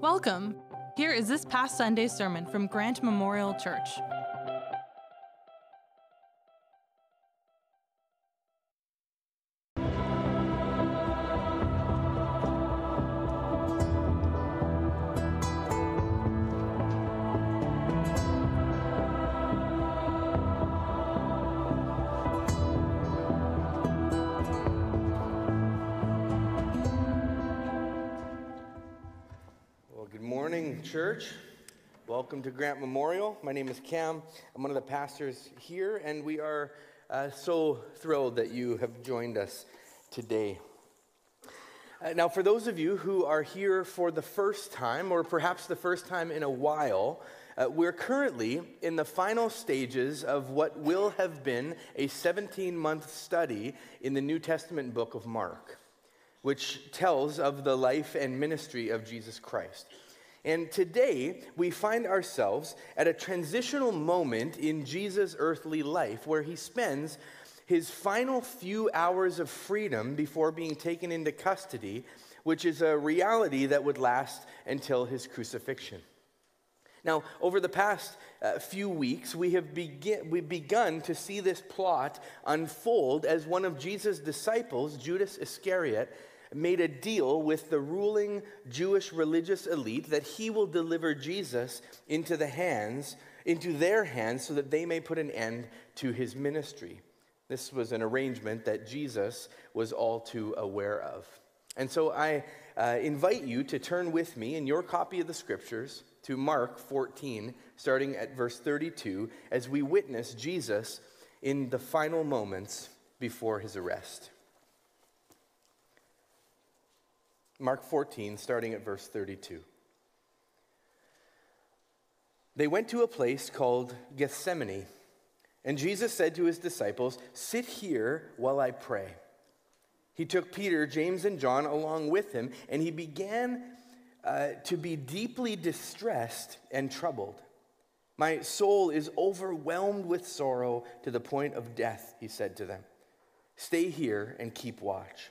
Welcome. Here is this past Sunday's sermon from Grant Memorial Church. Welcome to Grant Memorial. My name is Cam. I'm one of the pastors here, and we are uh, so thrilled that you have joined us today. Uh, now, for those of you who are here for the first time, or perhaps the first time in a while, uh, we're currently in the final stages of what will have been a 17 month study in the New Testament book of Mark which tells of the life and ministry of Jesus Christ. And today, we find ourselves at a transitional moment in Jesus' earthly life where he spends his final few hours of freedom before being taken into custody, which is a reality that would last until his crucifixion. Now, over the past uh, few weeks, we have begin, we've begun to see this plot unfold as one of Jesus' disciples, Judas Iscariot, made a deal with the ruling Jewish religious elite that he will deliver Jesus into the hands, into their hands, so that they may put an end to his ministry. This was an arrangement that Jesus was all too aware of. And so I uh, invite you to turn with me in your copy of the scriptures to Mark 14, starting at verse 32, as we witness Jesus in the final moments before his arrest. Mark 14, starting at verse 32. They went to a place called Gethsemane, and Jesus said to his disciples, Sit here while I pray. He took Peter, James, and John along with him, and he began uh, to be deeply distressed and troubled. My soul is overwhelmed with sorrow to the point of death, he said to them. Stay here and keep watch.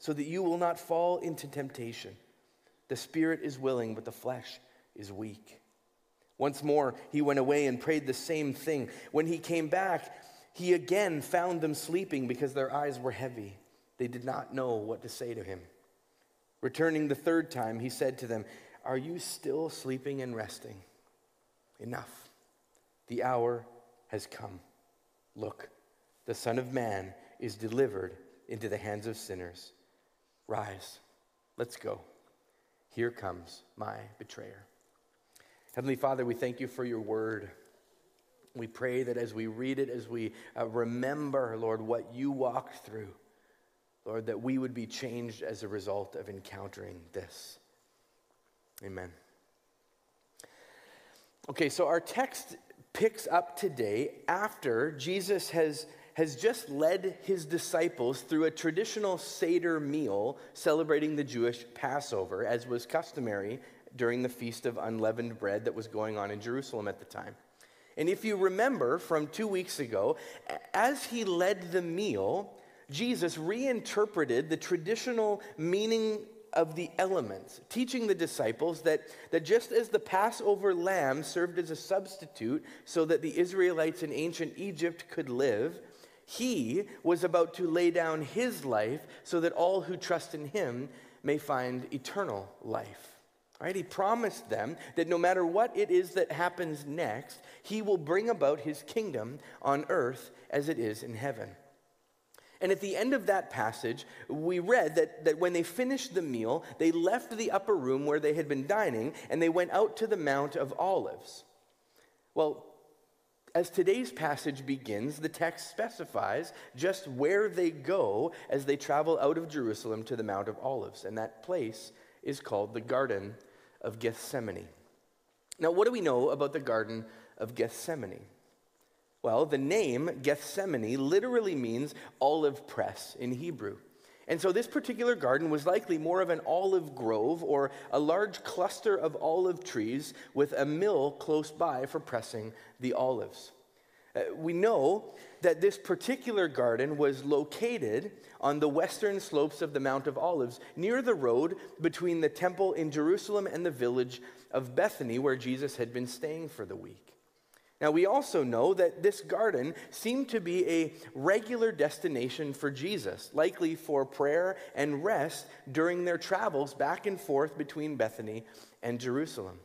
so that you will not fall into temptation. The spirit is willing, but the flesh is weak. Once more, he went away and prayed the same thing. When he came back, he again found them sleeping because their eyes were heavy. They did not know what to say to him. Returning the third time, he said to them, Are you still sleeping and resting? Enough. The hour has come. Look, the Son of Man is delivered into the hands of sinners. Rise, let's go. Here comes my betrayer. Heavenly Father, we thank you for your word. We pray that as we read it, as we uh, remember, Lord, what you walked through, Lord, that we would be changed as a result of encountering this. Amen. Okay, so our text picks up today after Jesus has, has just led his disciples through a traditional Seder meal celebrating the Jewish Passover, as was customary during the Feast of Unleavened Bread that was going on in Jerusalem at the time. And if you remember from two weeks ago, as he led the meal, Jesus reinterpreted the traditional meaning of the elements, teaching the disciples that, that just as the Passover lamb served as a substitute so that the Israelites in ancient Egypt could live, he was about to lay down his life so that all who trust in him may find eternal life. Right? He promised them that no matter what it is that happens next, he will bring about his kingdom on earth as it is in heaven. And at the end of that passage, we read that, that when they finished the meal, they left the upper room where they had been dining and they went out to the Mount of Olives. Well, as today's passage begins, the text specifies just where they go as they travel out of Jerusalem to the Mount of Olives. And that place is called the Garden of Gethsemane. Now, what do we know about the Garden of Gethsemane? Well, the name Gethsemane literally means olive press in Hebrew. And so this particular garden was likely more of an olive grove or a large cluster of olive trees with a mill close by for pressing the olives. Uh, we know that this particular garden was located on the western slopes of the Mount of Olives, near the road between the temple in Jerusalem and the village of Bethany, where Jesus had been staying for the week. Now, we also know that this garden seemed to be a regular destination for Jesus, likely for prayer and rest during their travels back and forth between Bethany and Jerusalem.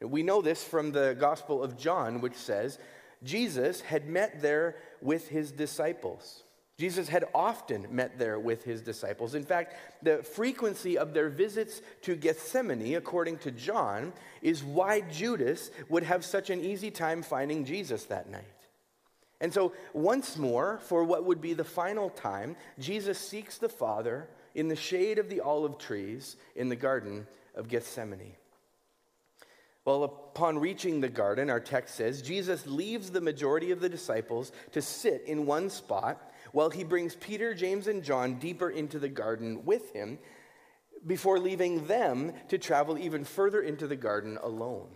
We know this from the Gospel of John, which says Jesus had met there with his disciples. Jesus had often met there with his disciples. In fact, the frequency of their visits to Gethsemane, according to John, is why Judas would have such an easy time finding Jesus that night. And so, once more, for what would be the final time, Jesus seeks the Father in the shade of the olive trees in the Garden of Gethsemane. Well, upon reaching the garden, our text says, Jesus leaves the majority of the disciples to sit in one spot while he brings Peter, James, and John deeper into the garden with him before leaving them to travel even further into the garden alone.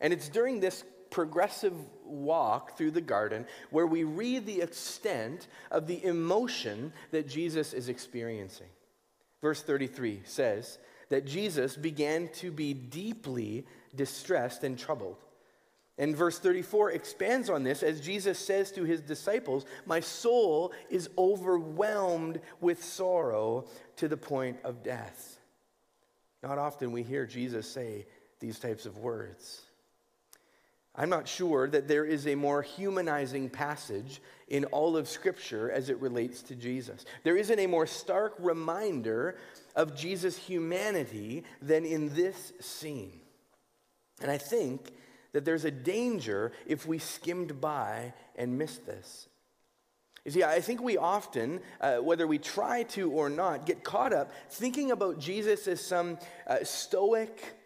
And it's during this progressive walk through the garden where we read the extent of the emotion that Jesus is experiencing. Verse 33 says that Jesus began to be deeply distressed and troubled. And verse 34 expands on this as Jesus says to his disciples, My soul is overwhelmed with sorrow to the point of death. Not often we hear Jesus say these types of words. I'm not sure that there is a more humanizing passage in all of Scripture as it relates to Jesus. There isn't a more stark reminder of Jesus' humanity than in this scene. And I think that there's a danger if we skimmed by and missed this. You see, I think we often, uh, whether we try to or not, get caught up thinking about Jesus as some uh, stoic,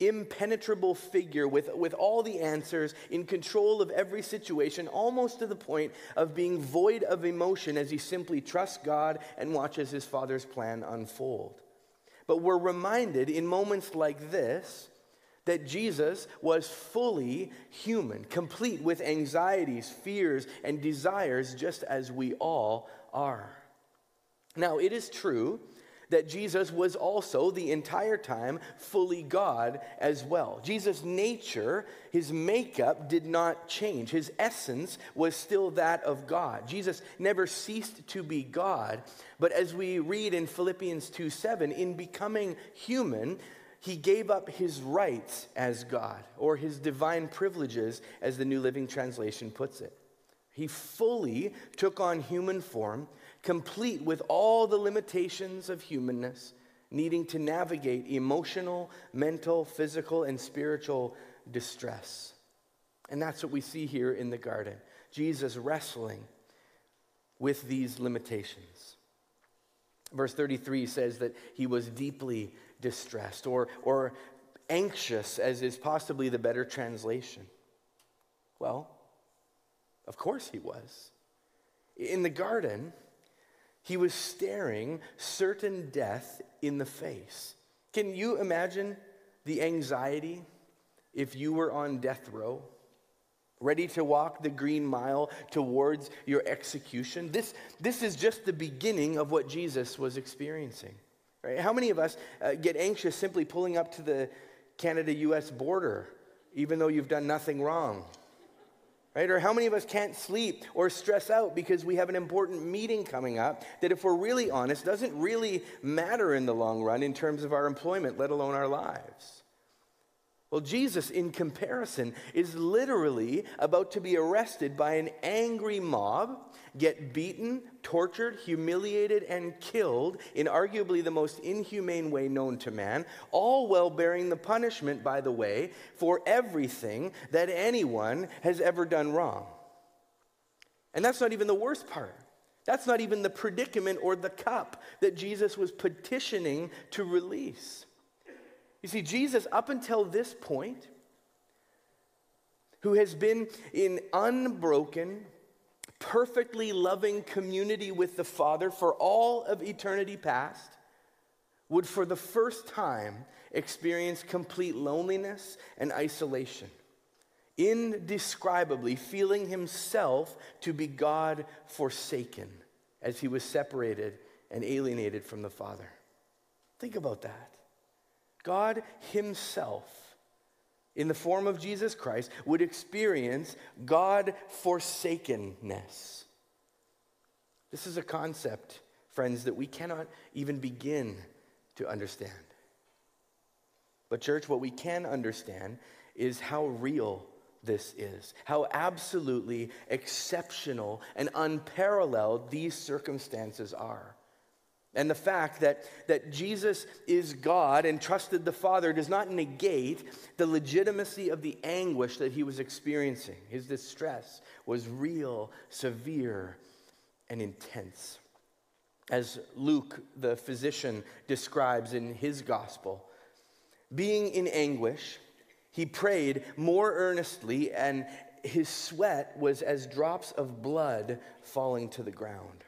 impenetrable figure with, with all the answers, in control of every situation, almost to the point of being void of emotion as he simply trusts God and watches his Father's plan unfold. But we're reminded in moments like this that Jesus was fully human, complete with anxieties, fears, and desires, just as we all are. Now, it is true that Jesus was also the entire time fully God as well. Jesus' nature, his makeup did not change. His essence was still that of God. Jesus never ceased to be God, but as we read in Philippians 2 7, in becoming human, he gave up his rights as God, or his divine privileges, as the New Living Translation puts it. He fully took on human form, complete with all the limitations of humanness, needing to navigate emotional, mental, physical, and spiritual distress. And that's what we see here in the garden Jesus wrestling with these limitations. Verse 33 says that he was deeply distressed or, or anxious, as is possibly the better translation? Well, of course he was. In the garden, he was staring certain death in the face. Can you imagine the anxiety if you were on death row? ready to walk the green mile towards your execution. This, this is just the beginning of what Jesus was experiencing. Right? How many of us uh, get anxious simply pulling up to the Canada US border, even though you've done nothing wrong? Right? Or how many of us can't sleep or stress out because we have an important meeting coming up that, if we're really honest, doesn't really matter in the long run in terms of our employment, let alone our lives? Well, Jesus, in comparison, is literally about to be arrested by an angry mob, get beaten, tortured, humiliated, and killed in arguably the most inhumane way known to man, all while bearing the punishment, by the way, for everything that anyone has ever done wrong. And that's not even the worst part. That's not even the predicament or the cup that Jesus was petitioning to release. You see, Jesus, up until this point, who has been in unbroken, perfectly loving community with the Father for all of eternity past, would for the first time experience complete loneliness and isolation, indescribably feeling himself to be God forsaken as he was separated and alienated from the Father. Think about that. God Himself, in the form of Jesus Christ, would experience God forsakenness. This is a concept, friends, that we cannot even begin to understand. But, church, what we can understand is how real this is, how absolutely exceptional and unparalleled these circumstances are. And the fact that, that Jesus is God and trusted the Father does not negate the legitimacy of the anguish that he was experiencing. His distress was real, severe, and intense. As Luke, the physician, describes in his gospel, being in anguish, he prayed more earnestly, and his sweat was as drops of blood falling to the ground.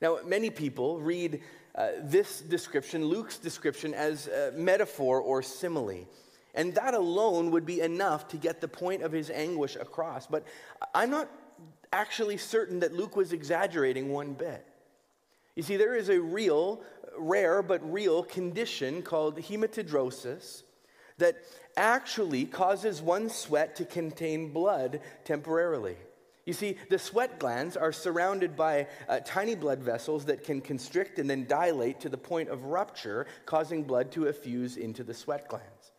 Now, many people read uh, this description, Luke's description, as a metaphor or simile. And that alone would be enough to get the point of his anguish across. But I'm not actually certain that Luke was exaggerating one bit. You see, there is a real, rare, but real condition called hematidrosis that actually causes one's sweat to contain blood temporarily. You see, the sweat glands are surrounded by uh, tiny blood vessels that can constrict and then dilate to the point of rupture, causing blood to effuse into the sweat glands.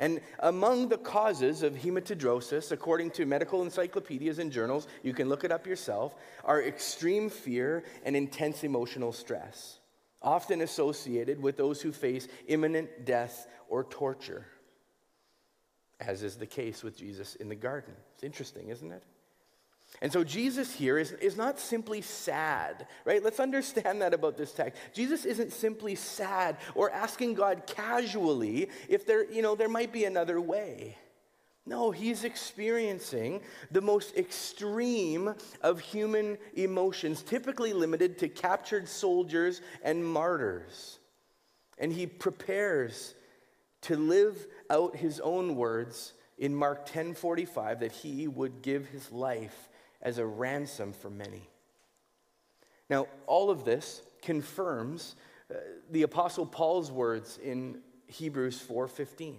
And among the causes of hematidrosis, according to medical encyclopedias and journals, you can look it up yourself, are extreme fear and intense emotional stress, often associated with those who face imminent death or torture, as is the case with Jesus in the garden. It's interesting, isn't it? And so Jesus here is, is not simply sad, right? Let's understand that about this text. Jesus isn't simply sad or asking God casually if there, you know, there might be another way. No, he's experiencing the most extreme of human emotions, typically limited to captured soldiers and martyrs. And he prepares to live out his own words in Mark 10:45 that he would give his life as a ransom for many. Now, all of this confirms uh, the apostle Paul's words in Hebrews 4:15.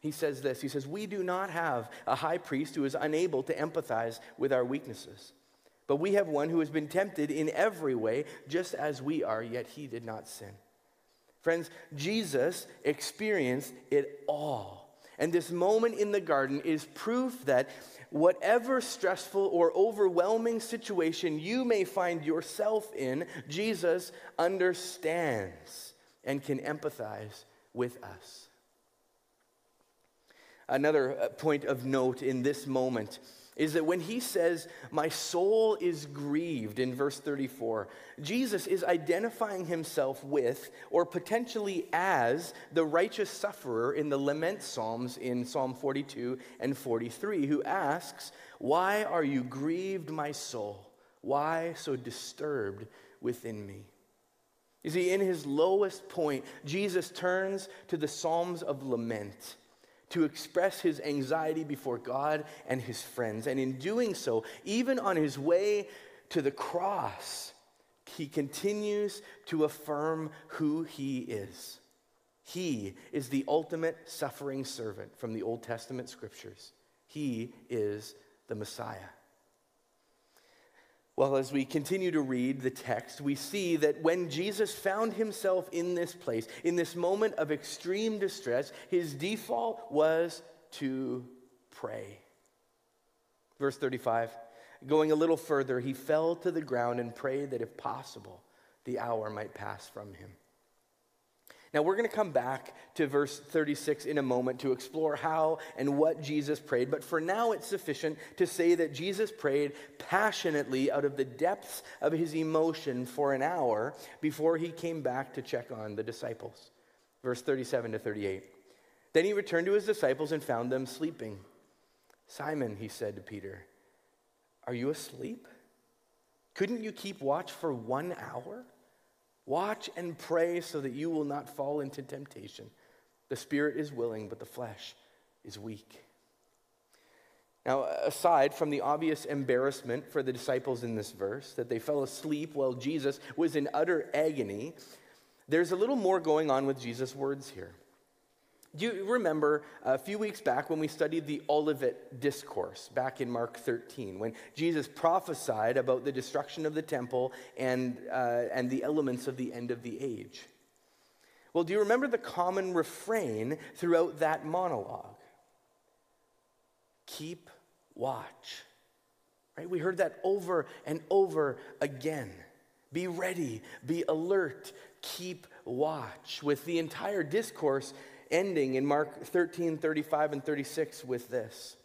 He says this, he says, "We do not have a high priest who is unable to empathize with our weaknesses, but we have one who has been tempted in every way just as we are, yet he did not sin." Friends, Jesus experienced it all. And this moment in the garden is proof that whatever stressful or overwhelming situation you may find yourself in, Jesus understands and can empathize with us. Another uh, point of note in this moment is that when he says, My soul is grieved in verse 34, Jesus is identifying himself with, or potentially as, the righteous sufferer in the lament psalms in Psalm 42 and 43, who asks, Why are you grieved, my soul? Why so disturbed within me? You see, in his lowest point, Jesus turns to the Psalms of lament to express his anxiety before God and his friends. And in doing so, even on his way to the cross, he continues to affirm who he is. He is the ultimate suffering servant from the Old Testament scriptures. He is the Messiah. Well, as we continue to read the text, we see that when Jesus found himself in this place, in this moment of extreme distress, his default was to pray. Verse 35 going a little further, he fell to the ground and prayed that if possible, the hour might pass from him. Now, we're going to come back to verse 36 in a moment to explore how and what Jesus prayed, but for now it's sufficient to say that Jesus prayed passionately out of the depths of his emotion for an hour before he came back to check on the disciples. Verse 37 to 38. Then he returned to his disciples and found them sleeping. Simon, he said to Peter, Are you asleep? Couldn't you keep watch for one hour? Watch and pray so that you will not fall into temptation. The spirit is willing, but the flesh is weak. Now, aside from the obvious embarrassment for the disciples in this verse, that they fell asleep while Jesus was in utter agony, there's a little more going on with Jesus' words here. Do you remember a few weeks back when we studied the Olivet Discourse back in Mark 13, when Jesus prophesied about the destruction of the temple and, uh, and the elements of the end of the age? Well, do you remember the common refrain throughout that monologue? Keep watch. Right? We heard that over and over again. Be ready, be alert, keep watch. With the entire discourse ending in Mark 13, 35, and 36 with this.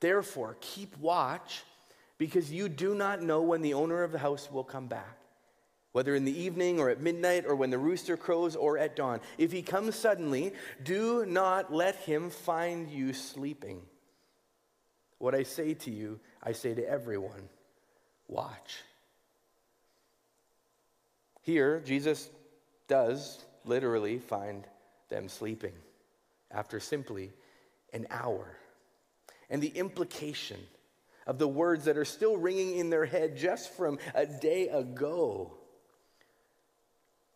Therefore, keep watch because you do not know when the owner of the house will come back, whether in the evening or at midnight or when the rooster crows or at dawn. If he comes suddenly, do not let him find you sleeping. What I say to you, I say to everyone watch. Here, Jesus does literally find them sleeping after simply an hour. And the implication of the words that are still ringing in their head just from a day ago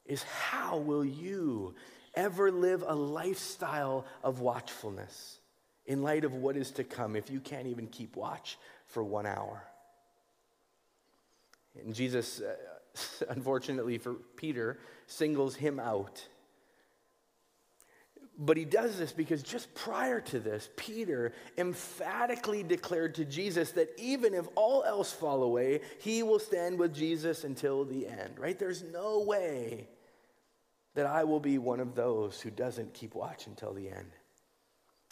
is how will you ever live a lifestyle of watchfulness? in light of what is to come if you can't even keep watch for one hour. And Jesus, uh, unfortunately for Peter, singles him out. But he does this because just prior to this, Peter emphatically declared to Jesus that even if all else fall away, he will stand with Jesus until the end, right? There's no way that I will be one of those who doesn't keep watch until the end.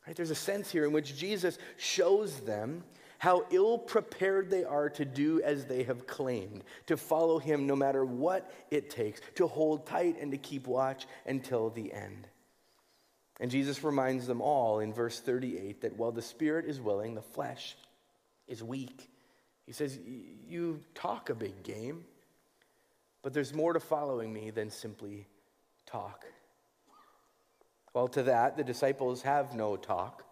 Right? There's a sense here in which Jesus shows them how ill prepared they are to do as they have claimed, to follow him no matter what it takes, to hold tight and to keep watch until the end. And Jesus reminds them all in verse 38 that while the spirit is willing, the flesh is weak. He says, You talk a big game, but there's more to following me than simply talk. Well, to that, the disciples have no talk,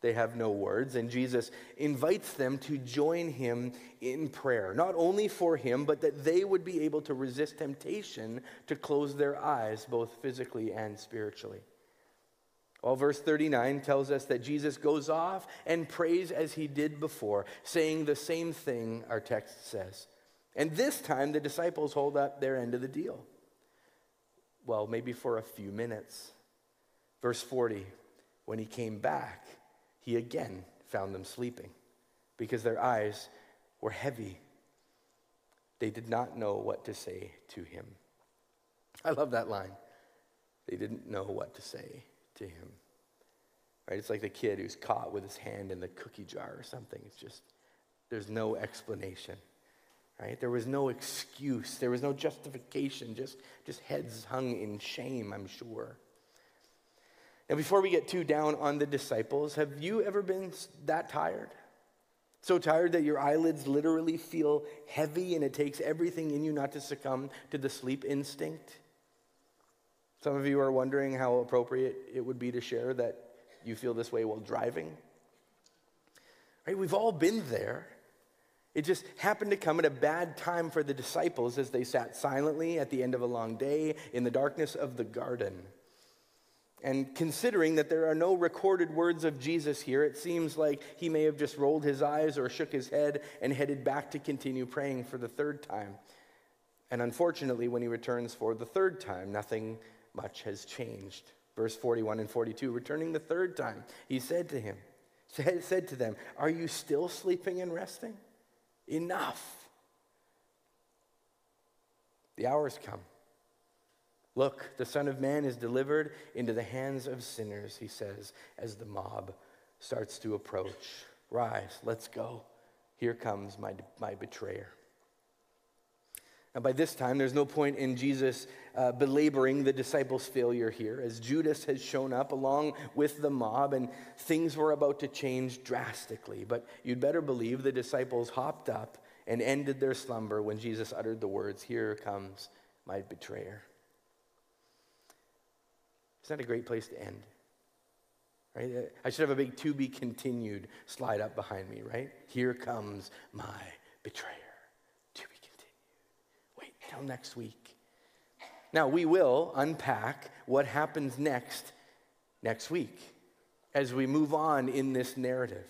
they have no words, and Jesus invites them to join him in prayer, not only for him, but that they would be able to resist temptation to close their eyes, both physically and spiritually. Well, verse 39 tells us that Jesus goes off and prays as he did before, saying the same thing our text says. And this time, the disciples hold up their end of the deal. Well, maybe for a few minutes. Verse 40 When he came back, he again found them sleeping because their eyes were heavy. They did not know what to say to him. I love that line. They didn't know what to say to him. Right? It's like the kid who's caught with his hand in the cookie jar or something. It's just, there's no explanation. Right? There was no excuse. There was no justification. Just, just heads hung in shame, I'm sure. Now, before we get too down on the disciples, have you ever been that tired? So tired that your eyelids literally feel heavy and it takes everything in you not to succumb to the sleep instinct? Some of you are wondering how appropriate it would be to share that you feel this way while driving. Right? We've all been there. It just happened to come at a bad time for the disciples as they sat silently at the end of a long day in the darkness of the garden. And considering that there are no recorded words of Jesus here, it seems like he may have just rolled his eyes or shook his head and headed back to continue praying for the third time. And unfortunately, when he returns for the third time, nothing much has changed. Verse 41 and 42, returning the third time, he said to him, said to them, Are you still sleeping and resting? Enough. The hour's come. Look, the Son of Man is delivered into the hands of sinners, he says, as the mob starts to approach. Rise, let's go. Here comes my, my betrayer. By this time, there's no point in Jesus uh, belaboring the disciples' failure here, as Judas has shown up along with the mob, and things were about to change drastically. But you'd better believe the disciples hopped up and ended their slumber when Jesus uttered the words, Here comes my betrayer. Isn't that a great place to end? Right? I should have a big to be continued slide up behind me, right? Here comes my betrayer. To be continued. Wait till next week. Now, we will unpack what happens next next week as we move on in this narrative.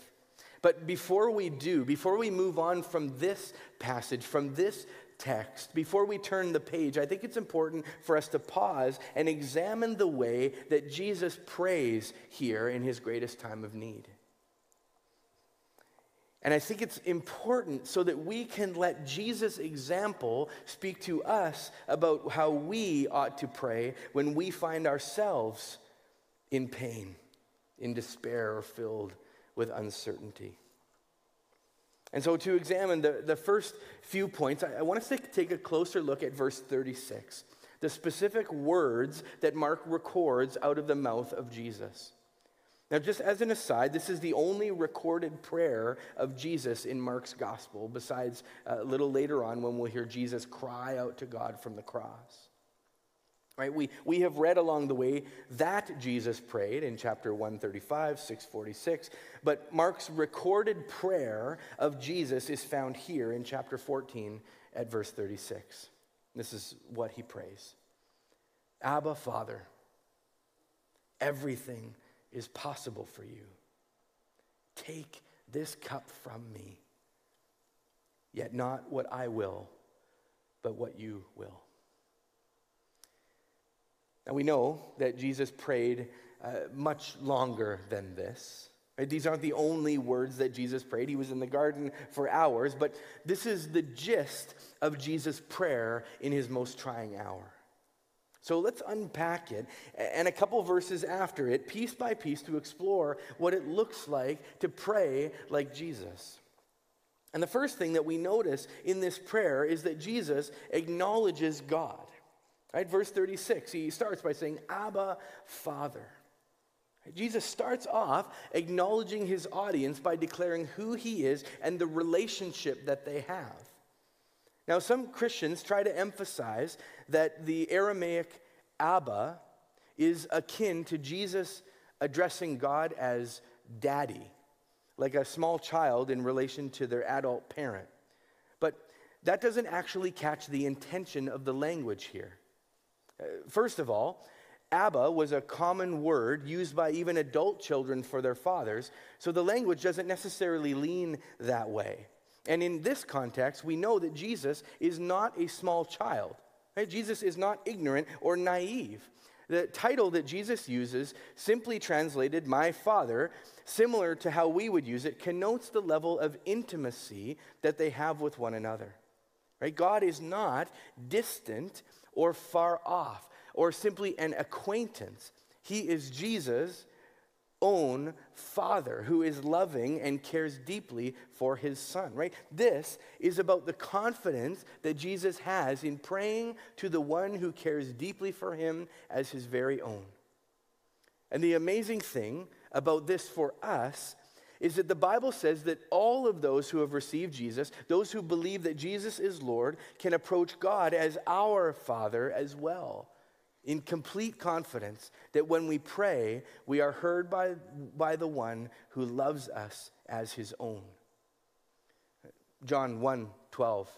But before we do, before we move on from this passage, from this text, before we turn the page, I think it's important for us to pause and examine the way that Jesus prays here in his greatest time of need. And I think it's important so that we can let Jesus' example speak to us about how we ought to pray when we find ourselves in pain, in despair, or filled with uncertainty. And so, to examine the, the first few points, I, I want us to take a closer look at verse 36, the specific words that Mark records out of the mouth of Jesus. Now, just as an aside, this is the only recorded prayer of Jesus in Mark's gospel, besides uh, a little later on when we'll hear Jesus cry out to God from the cross. Right? We, we have read along the way that Jesus prayed in chapter 135, 646, but Mark's recorded prayer of Jesus is found here in chapter 14 at verse 36. This is what he prays Abba, Father, everything is possible for you. Take this cup from me, yet not what I will, but what you will. Now we know that Jesus prayed uh, much longer than this. Right? These aren't the only words that Jesus prayed. He was in the garden for hours, but this is the gist of Jesus' prayer in his most trying hour. So let's unpack it and a couple verses after it, piece by piece, to explore what it looks like to pray like Jesus. And the first thing that we notice in this prayer is that Jesus acknowledges God. Right? Verse 36, he starts by saying, Abba, Father. Jesus starts off acknowledging his audience by declaring who he is and the relationship that they have. Now, some Christians try to emphasize that the Aramaic Abba is akin to Jesus addressing God as daddy, like a small child in relation to their adult parent. But that doesn't actually catch the intention of the language here. Uh, first of all, Abba was a common word used by even adult children for their fathers, so the language doesn't necessarily lean that way. And in this context, we know that Jesus is not a small child. Right? Jesus is not ignorant or naive. The title that Jesus uses, simply translated, my Father, similar to how we would use it, connotes the level of intimacy that they have with one another. Right? God is not distant or far off or simply an acquaintance. He is Jesus' own father who is loving and cares deeply for his son, right? This is about the confidence that Jesus has in praying to the one who cares deeply for him as his very own. And the amazing thing about this for us is that the Bible says that all of those who have received Jesus, those who believe that Jesus is Lord, can approach God as our Father as well, in complete confidence that when we pray, we are heard by, by the one who loves us as his own. John 1 12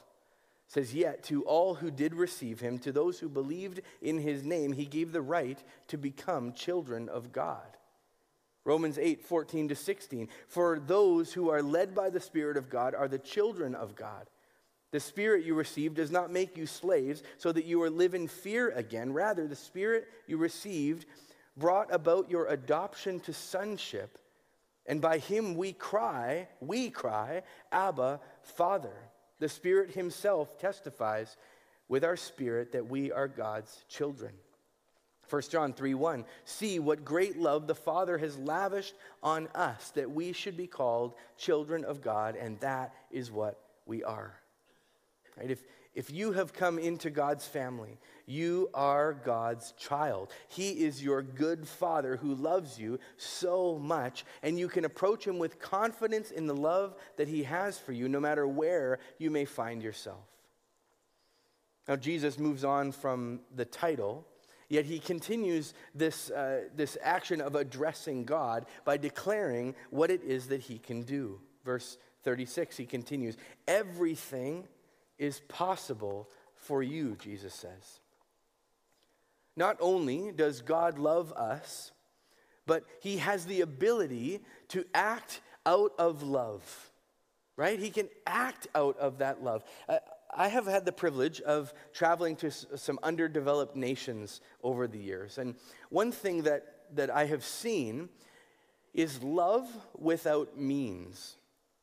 says, Yet to all who did receive him, to those who believed in his name, he gave the right to become children of God. Romans 8, 14 to 16. For those who are led by the Spirit of God are the children of God. The Spirit you received does not make you slaves so that you are live in fear again. Rather, the Spirit you received brought about your adoption to sonship. And by him we cry, we cry, Abba, Father. The Spirit himself testifies with our spirit that we are God's children. 1 John 3 1. See what great love the Father has lavished on us that we should be called children of God, and that is what we are. Right? If, If you have come into God's family, you are God's child. He is your good father who loves you so much, and you can approach him with confidence in the love that he has for you, no matter where you may find yourself. Now, Jesus moves on from the title, yet he continues this, uh, this action of addressing God by declaring what it is that he can do. Verse 36, he continues Everything is possible for you, Jesus says. Not only does God love us, but he has the ability to act out of love, right? He can act out of that love. I have had the privilege of traveling to some underdeveloped nations over the years. And one thing that, that I have seen is love without means.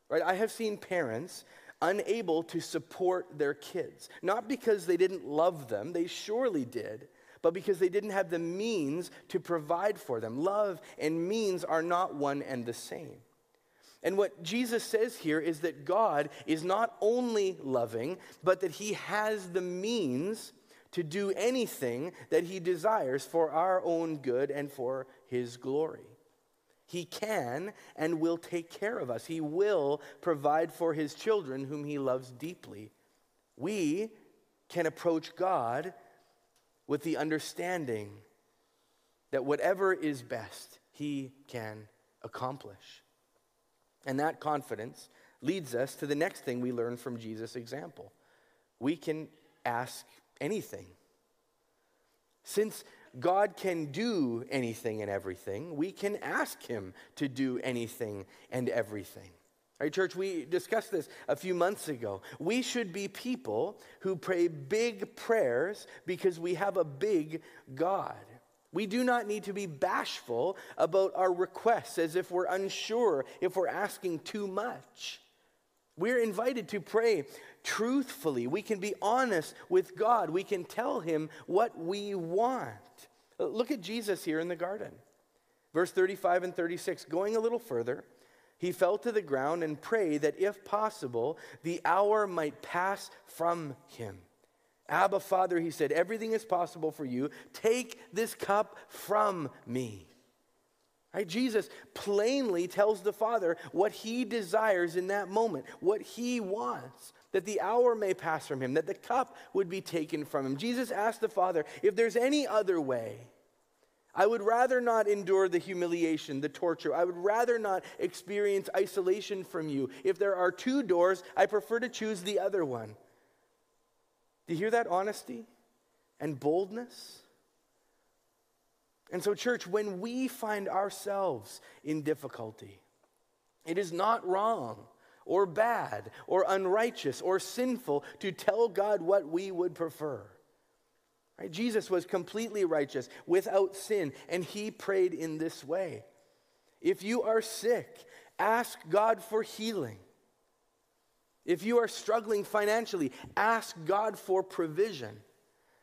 Right? I have seen parents unable to support their kids. Not because they didn't love them, they surely did, but because they didn't have the means to provide for them. Love and means are not one and the same. And what Jesus says here is that God is not only loving, but that He has the means to do anything that He desires for our own good and for His glory. He can and will take care of us. He will provide for his children whom he loves deeply. We can approach God with the understanding that whatever is best, he can accomplish. And that confidence leads us to the next thing we learn from Jesus' example. We can ask anything. Since God can do anything and everything, we can ask Him to do anything and everything. Right, church, we discussed this a few months ago. We should be people who pray big prayers because we have a big God. We do not need to be bashful about our requests as if we're unsure, if we're asking too much. We're invited to pray truthfully. We can be honest with God. We can tell Him what we want. Look at Jesus here in the garden. Verse 35 and 36, going a little further, he fell to the ground and prayed that if possible, the hour might pass from him. Abba, Father, he said, everything is possible for you. Take this cup from me. Right? Jesus plainly tells the Father what he desires in that moment, what he wants, that the hour may pass from him, that the cup would be taken from him. Jesus asked the Father, if there's any other way, I would rather not endure the humiliation, the torture. I would rather not experience isolation from you. If there are two doors, I prefer to choose the other one. Do you hear that honesty and boldness? And so, church, when we find ourselves in difficulty, it is not wrong or bad or unrighteous or sinful to tell God what we would prefer. Right? Jesus was completely righteous, without sin, and he prayed in this way. If you are sick, ask God for healing. If you are struggling financially, ask God for provision.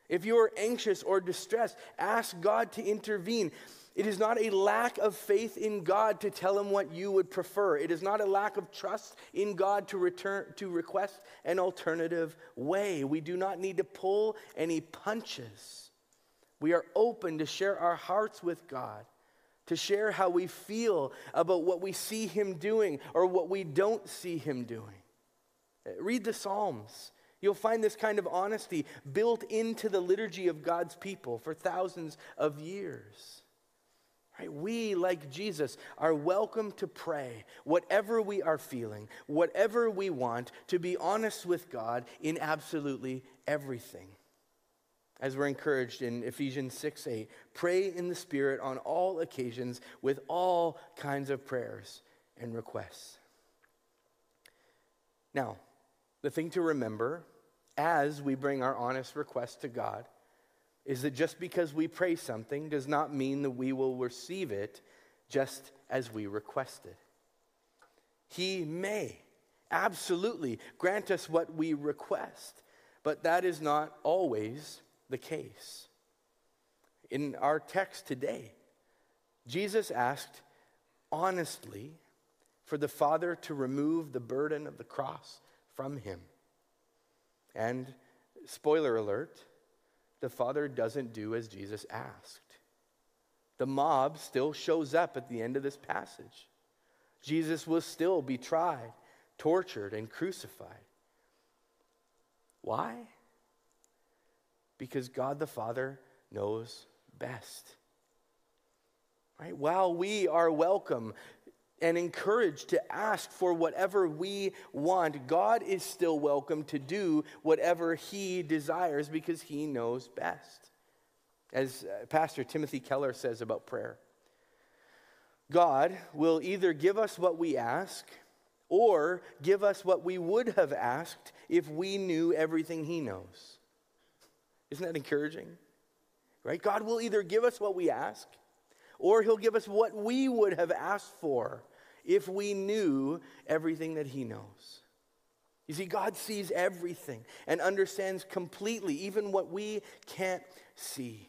If you are anxious or distressed, ask God to intervene. It is not a lack of faith in God to tell him what you would prefer. It is not a lack of trust in God to return to request an alternative way. We do not need to pull any punches. We are open to share our hearts with God, to share how we feel about what we see him doing or what we don't see him doing. Uh, read the Psalms. You'll find this kind of honesty built into the liturgy of God's people for thousands of years. Right? We, like Jesus, are welcome to pray whatever we are feeling, whatever we want, to be honest with God in absolutely everything. As we're encouraged in Ephesians 6 8, pray in the Spirit on all occasions with all kinds of prayers and requests. Now, the thing to remember as we bring our honest requests to God is that just because we pray something does not mean that we will receive it just as we requested. He may absolutely grant us what we request, but that is not always the case. In our text today, Jesus asked honestly for the Father to remove the burden of the cross from him. And spoiler alert, the father doesn't do as Jesus asked. The mob still shows up at the end of this passage. Jesus will still be tried, tortured, and crucified. Why? Because God the Father knows best. Right? While we are welcome and encouraged to ask for whatever we want, God is still welcome to do whatever He desires because He knows best. As uh, Pastor Timothy Keller says about prayer, God will either give us what we ask or give us what we would have asked if we knew everything He knows. Isn't that encouraging? Right? God will either give us what we ask or He'll give us what we would have asked for if we knew everything that He knows. You see, God sees everything and understands completely, even what we can't see.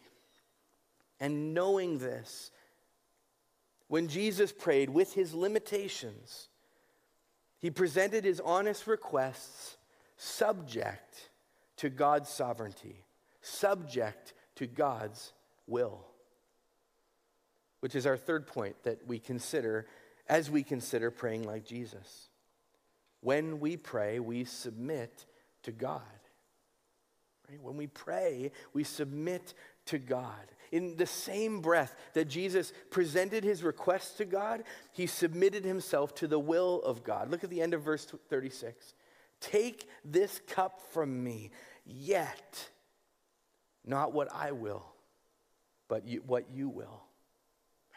And knowing this, when Jesus prayed with his limitations, he presented his honest requests subject to God's sovereignty, subject to God's will. Which is our third point that we consider as we consider praying like Jesus. When we pray, we submit to God. Right? When we pray, we submit to God. In the same breath that Jesus presented his request to God, he submitted himself to the will of God. Look at the end of verse 36. Take this cup from me, yet not what I will, but you, what you will.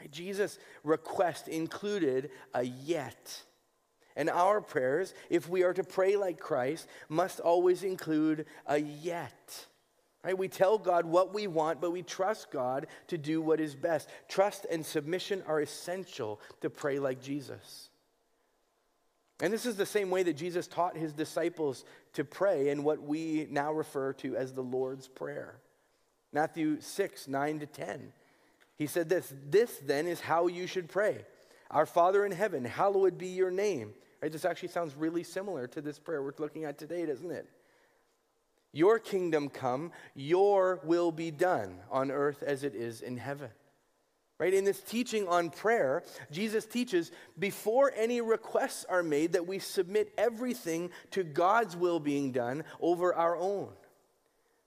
Right? Jesus' request included a yet. And our prayers, if we are to pray like Christ, must always include a yet. Right? We tell God what we want, but we trust God to do what is best. Trust and submission are essential to pray like Jesus. And this is the same way that Jesus taught his disciples to pray in what we now refer to as the Lord's Prayer. Matthew 6, 9 to 10. He said this This then is how you should pray Our Father in heaven, hallowed be your name. Right? This actually sounds really similar to this prayer we're looking at today, doesn't it? Your kingdom come, your will be done on earth as it is in heaven. Right? In this teaching on prayer, Jesus teaches before any requests are made that we submit everything to God's will being done over our own.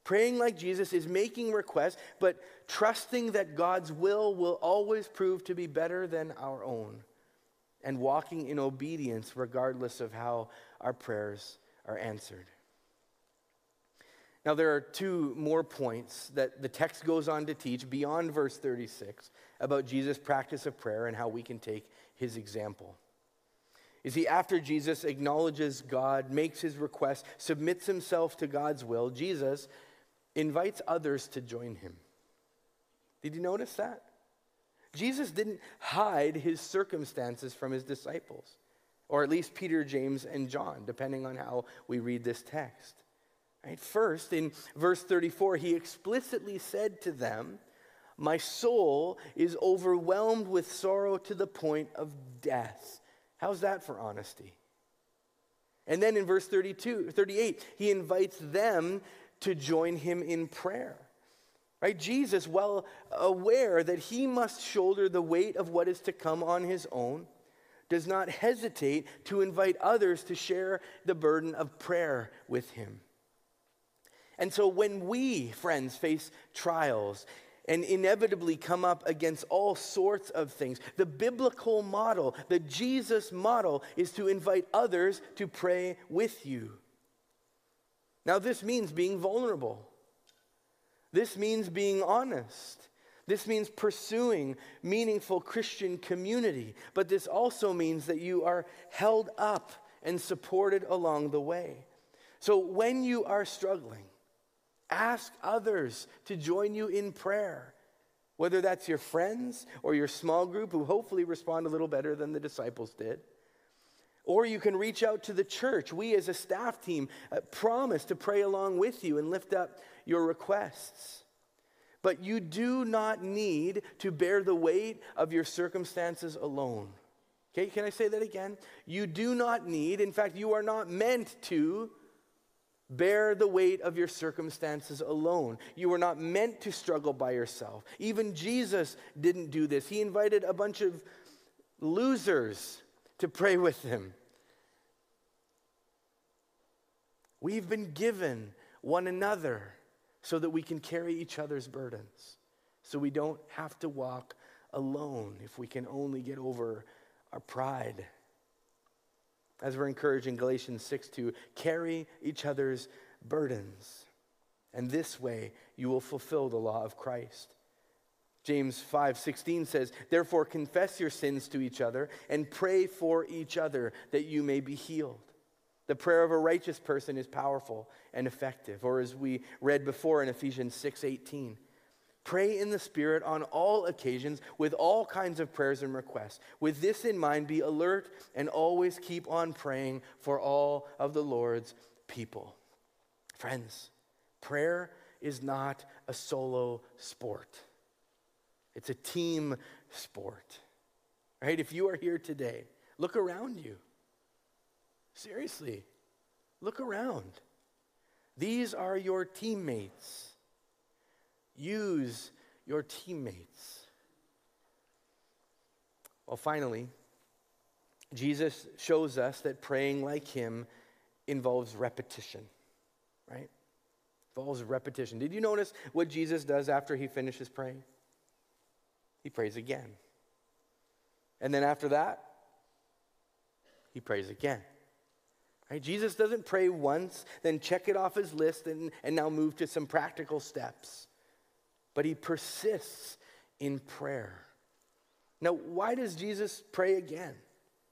Praying like Jesus is making requests, but trusting that God's will will always prove to be better than our own, and walking in obedience regardless of how our prayers are answered. Now, there are two more points that the text goes on to teach beyond verse 36 about Jesus' practice of prayer and how we can take his example. You see, after Jesus acknowledges God, makes his request, submits himself to God's will, Jesus invites others to join him. Did you notice that? Jesus didn't hide his circumstances from his disciples, or at least Peter, James, and John, depending on how we read this text. Right? First, in verse 34, he explicitly said to them, My soul is overwhelmed with sorrow to the point of death. How's that for honesty? And then in verse 32, 38, he invites them to join him in prayer. Right? Jesus, well aware that he must shoulder the weight of what is to come on his own, does not hesitate to invite others to share the burden of prayer with him. And so when we, friends, face trials and inevitably come up against all sorts of things, the biblical model, the Jesus model, is to invite others to pray with you. Now, this means being vulnerable. This means being honest. This means pursuing meaningful Christian community. But this also means that you are held up and supported along the way. So when you are struggling, Ask others to join you in prayer, whether that's your friends or your small group who hopefully respond a little better than the disciples did. Or you can reach out to the church. We, as a staff team, uh, promise to pray along with you and lift up your requests. But you do not need to bear the weight of your circumstances alone. Okay, can I say that again? You do not need, in fact, you are not meant to Bear the weight of your circumstances alone. You were not meant to struggle by yourself. Even Jesus didn't do this. He invited a bunch of losers to pray with them. We've been given one another so that we can carry each other's burdens, so we don't have to walk alone if we can only get over our pride. As we're encouraged in Galatians 6 to carry each other's burdens. And this way you will fulfill the law of Christ. James 5:16 says, "Therefore confess your sins to each other and pray for each other that you may be healed." The prayer of a righteous person is powerful and effective. Or as we read before in Ephesians 6:18, pray in the spirit on all occasions with all kinds of prayers and requests. With this in mind, be alert and always keep on praying for all of the Lord's people. Friends, prayer is not a solo sport. It's a team sport. Right? If you are here today, look around you. Seriously, look around. These are your teammates. Use your teammates. Well, finally, Jesus shows us that praying like him involves repetition, right? Involves repetition. Did you notice what Jesus does after he finishes praying? He prays again. And then after that, he prays again. Right? Jesus doesn't pray once, then check it off his list, and, and now move to some practical steps. But he persists in prayer. Now, why does Jesus pray again?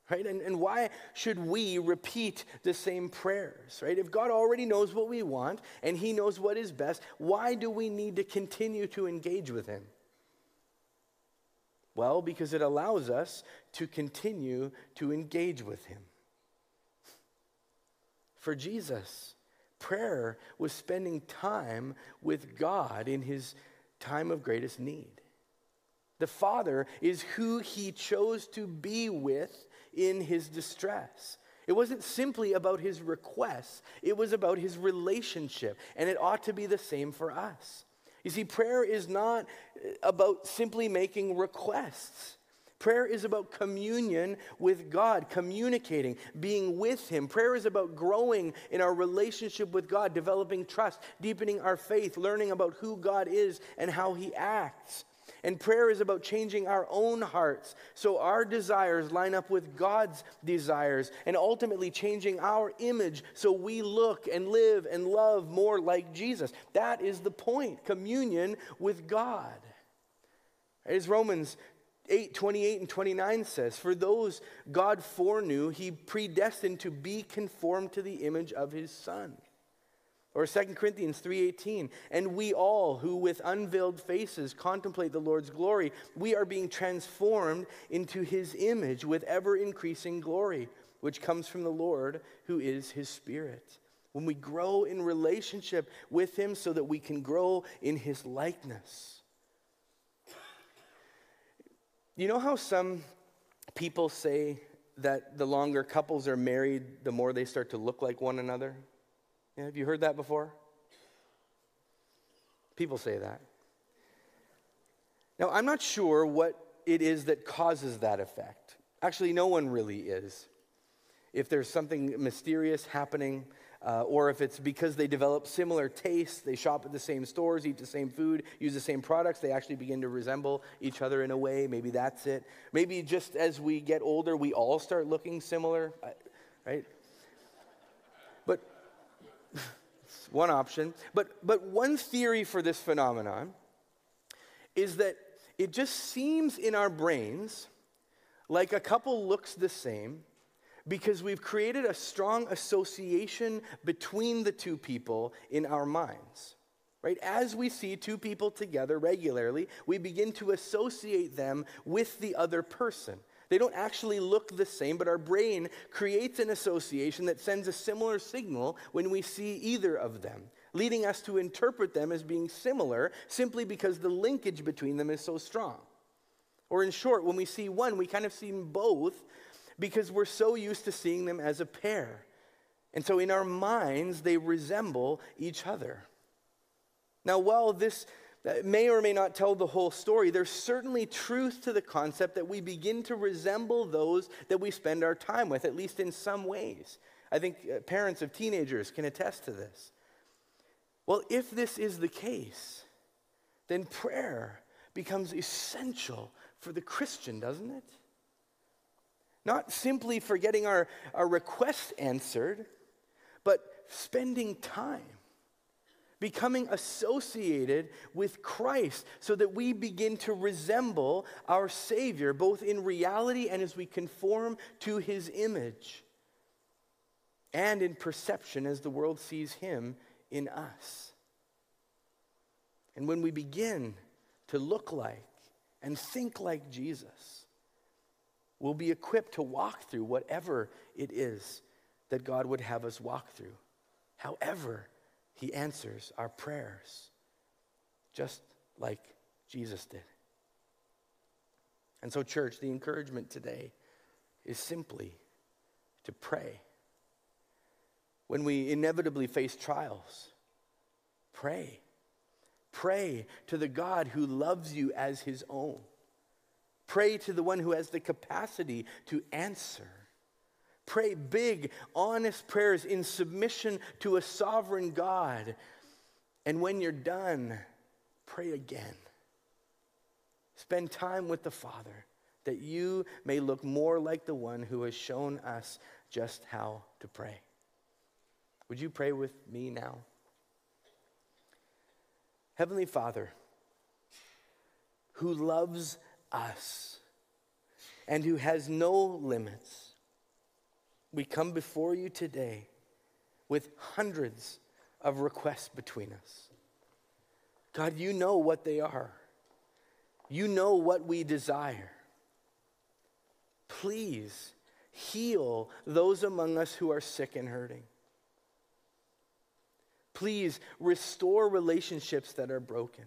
Right? And, and why should we repeat the same prayers? Right? If God already knows what we want and he knows what is best, why do we need to continue to engage with him? Well, because it allows us to continue to engage with him. For Jesus, prayer was spending time with God in his time of greatest need. The Father is who he chose to be with in his distress. It wasn't simply about his requests, it was about his relationship, and it ought to be the same for us. You see, prayer is not uh, about simply making requests. Prayer is about communion with God, communicating, being with Him. Prayer is about growing in our relationship with God, developing trust, deepening our faith, learning about who God is and how He acts. And prayer is about changing our own hearts so our desires line up with God's desires and ultimately changing our image so we look and live and love more like Jesus. That is the point communion with God. As Romans 8, 28 and 29 says, For those God foreknew, he predestined to be conformed to the image of his Son. Or 2 Corinthians 3:18, and we all who with unveiled faces contemplate the Lord's glory, we are being transformed into his image with ever increasing glory, which comes from the Lord who is his spirit. When we grow in relationship with him so that we can grow in his likeness. You know how some people say that the longer couples are married, the more they start to look like one another? Yeah, have you heard that before? People say that. Now, I'm not sure what it is that causes that effect. Actually, no one really is. If there's something mysterious happening, uh, or if it's because they develop similar tastes, they shop at the same stores, eat the same food, use the same products, they actually begin to resemble each other in a way. Maybe that's it. Maybe just as we get older, we all start looking similar, right? One option. But, but one theory for this phenomenon is that it just seems in our brains like a couple looks the same because we've created a strong association between the two people in our minds. Right? As we see two people together regularly, we begin to associate them with the other person. They don't actually look the same, but our brain creates an association that sends a similar signal when we see either of them, leading us to interpret them as being similar simply because the linkage between them is so strong. Or, in short, when we see one, we kind of see both because we're so used to seeing them as a pair. And so in our minds, they resemble each other. Now, while this may or may not tell the whole story, there's certainly truth to the concept that we begin to resemble those that we spend our time with, at least in some ways. I think uh, parents of teenagers can attest to this. Well, if this is the case, then prayer becomes essential for the Christian, doesn't it? Not simply for getting our, our requests answered, but spending time, becoming associated with Christ so that we begin to resemble our Savior, both in reality and as we conform to his image, and in perception as the world sees him in us. And when we begin to look like and think like Jesus, we'll be equipped to walk through whatever it is that God would have us walk through. However, He answers our prayers, just like Jesus did. And so, church, the encouragement today is simply to pray. When we inevitably face trials, pray. Pray to the God who loves you as his own. Pray to the one who has the capacity to answer. Pray big, honest prayers in submission to a sovereign God. And when you're done, pray again. Spend time with the Father that you may look more like the one who has shown us just how to pray. Would you pray with me now? Heavenly Father, who loves us and who has no limits, we come before you today with hundreds of requests between us. God, you know what they are. You know what we desire. Please heal those among us who are sick and hurting. Please restore relationships that are broken.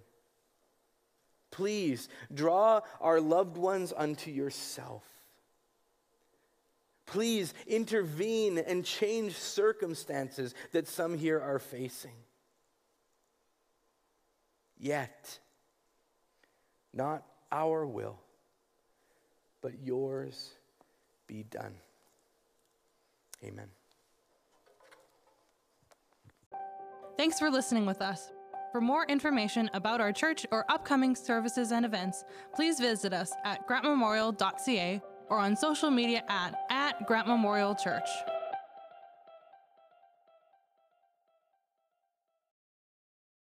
Please draw our loved ones unto yourself. Please intervene and change circumstances that some here are facing. Yet, not our will, but yours be done. Amen. Thanks for listening with us. For more information about our church or upcoming services and events, please visit us at grantmemorial.ca or on social media at, at Grant Memorial Church.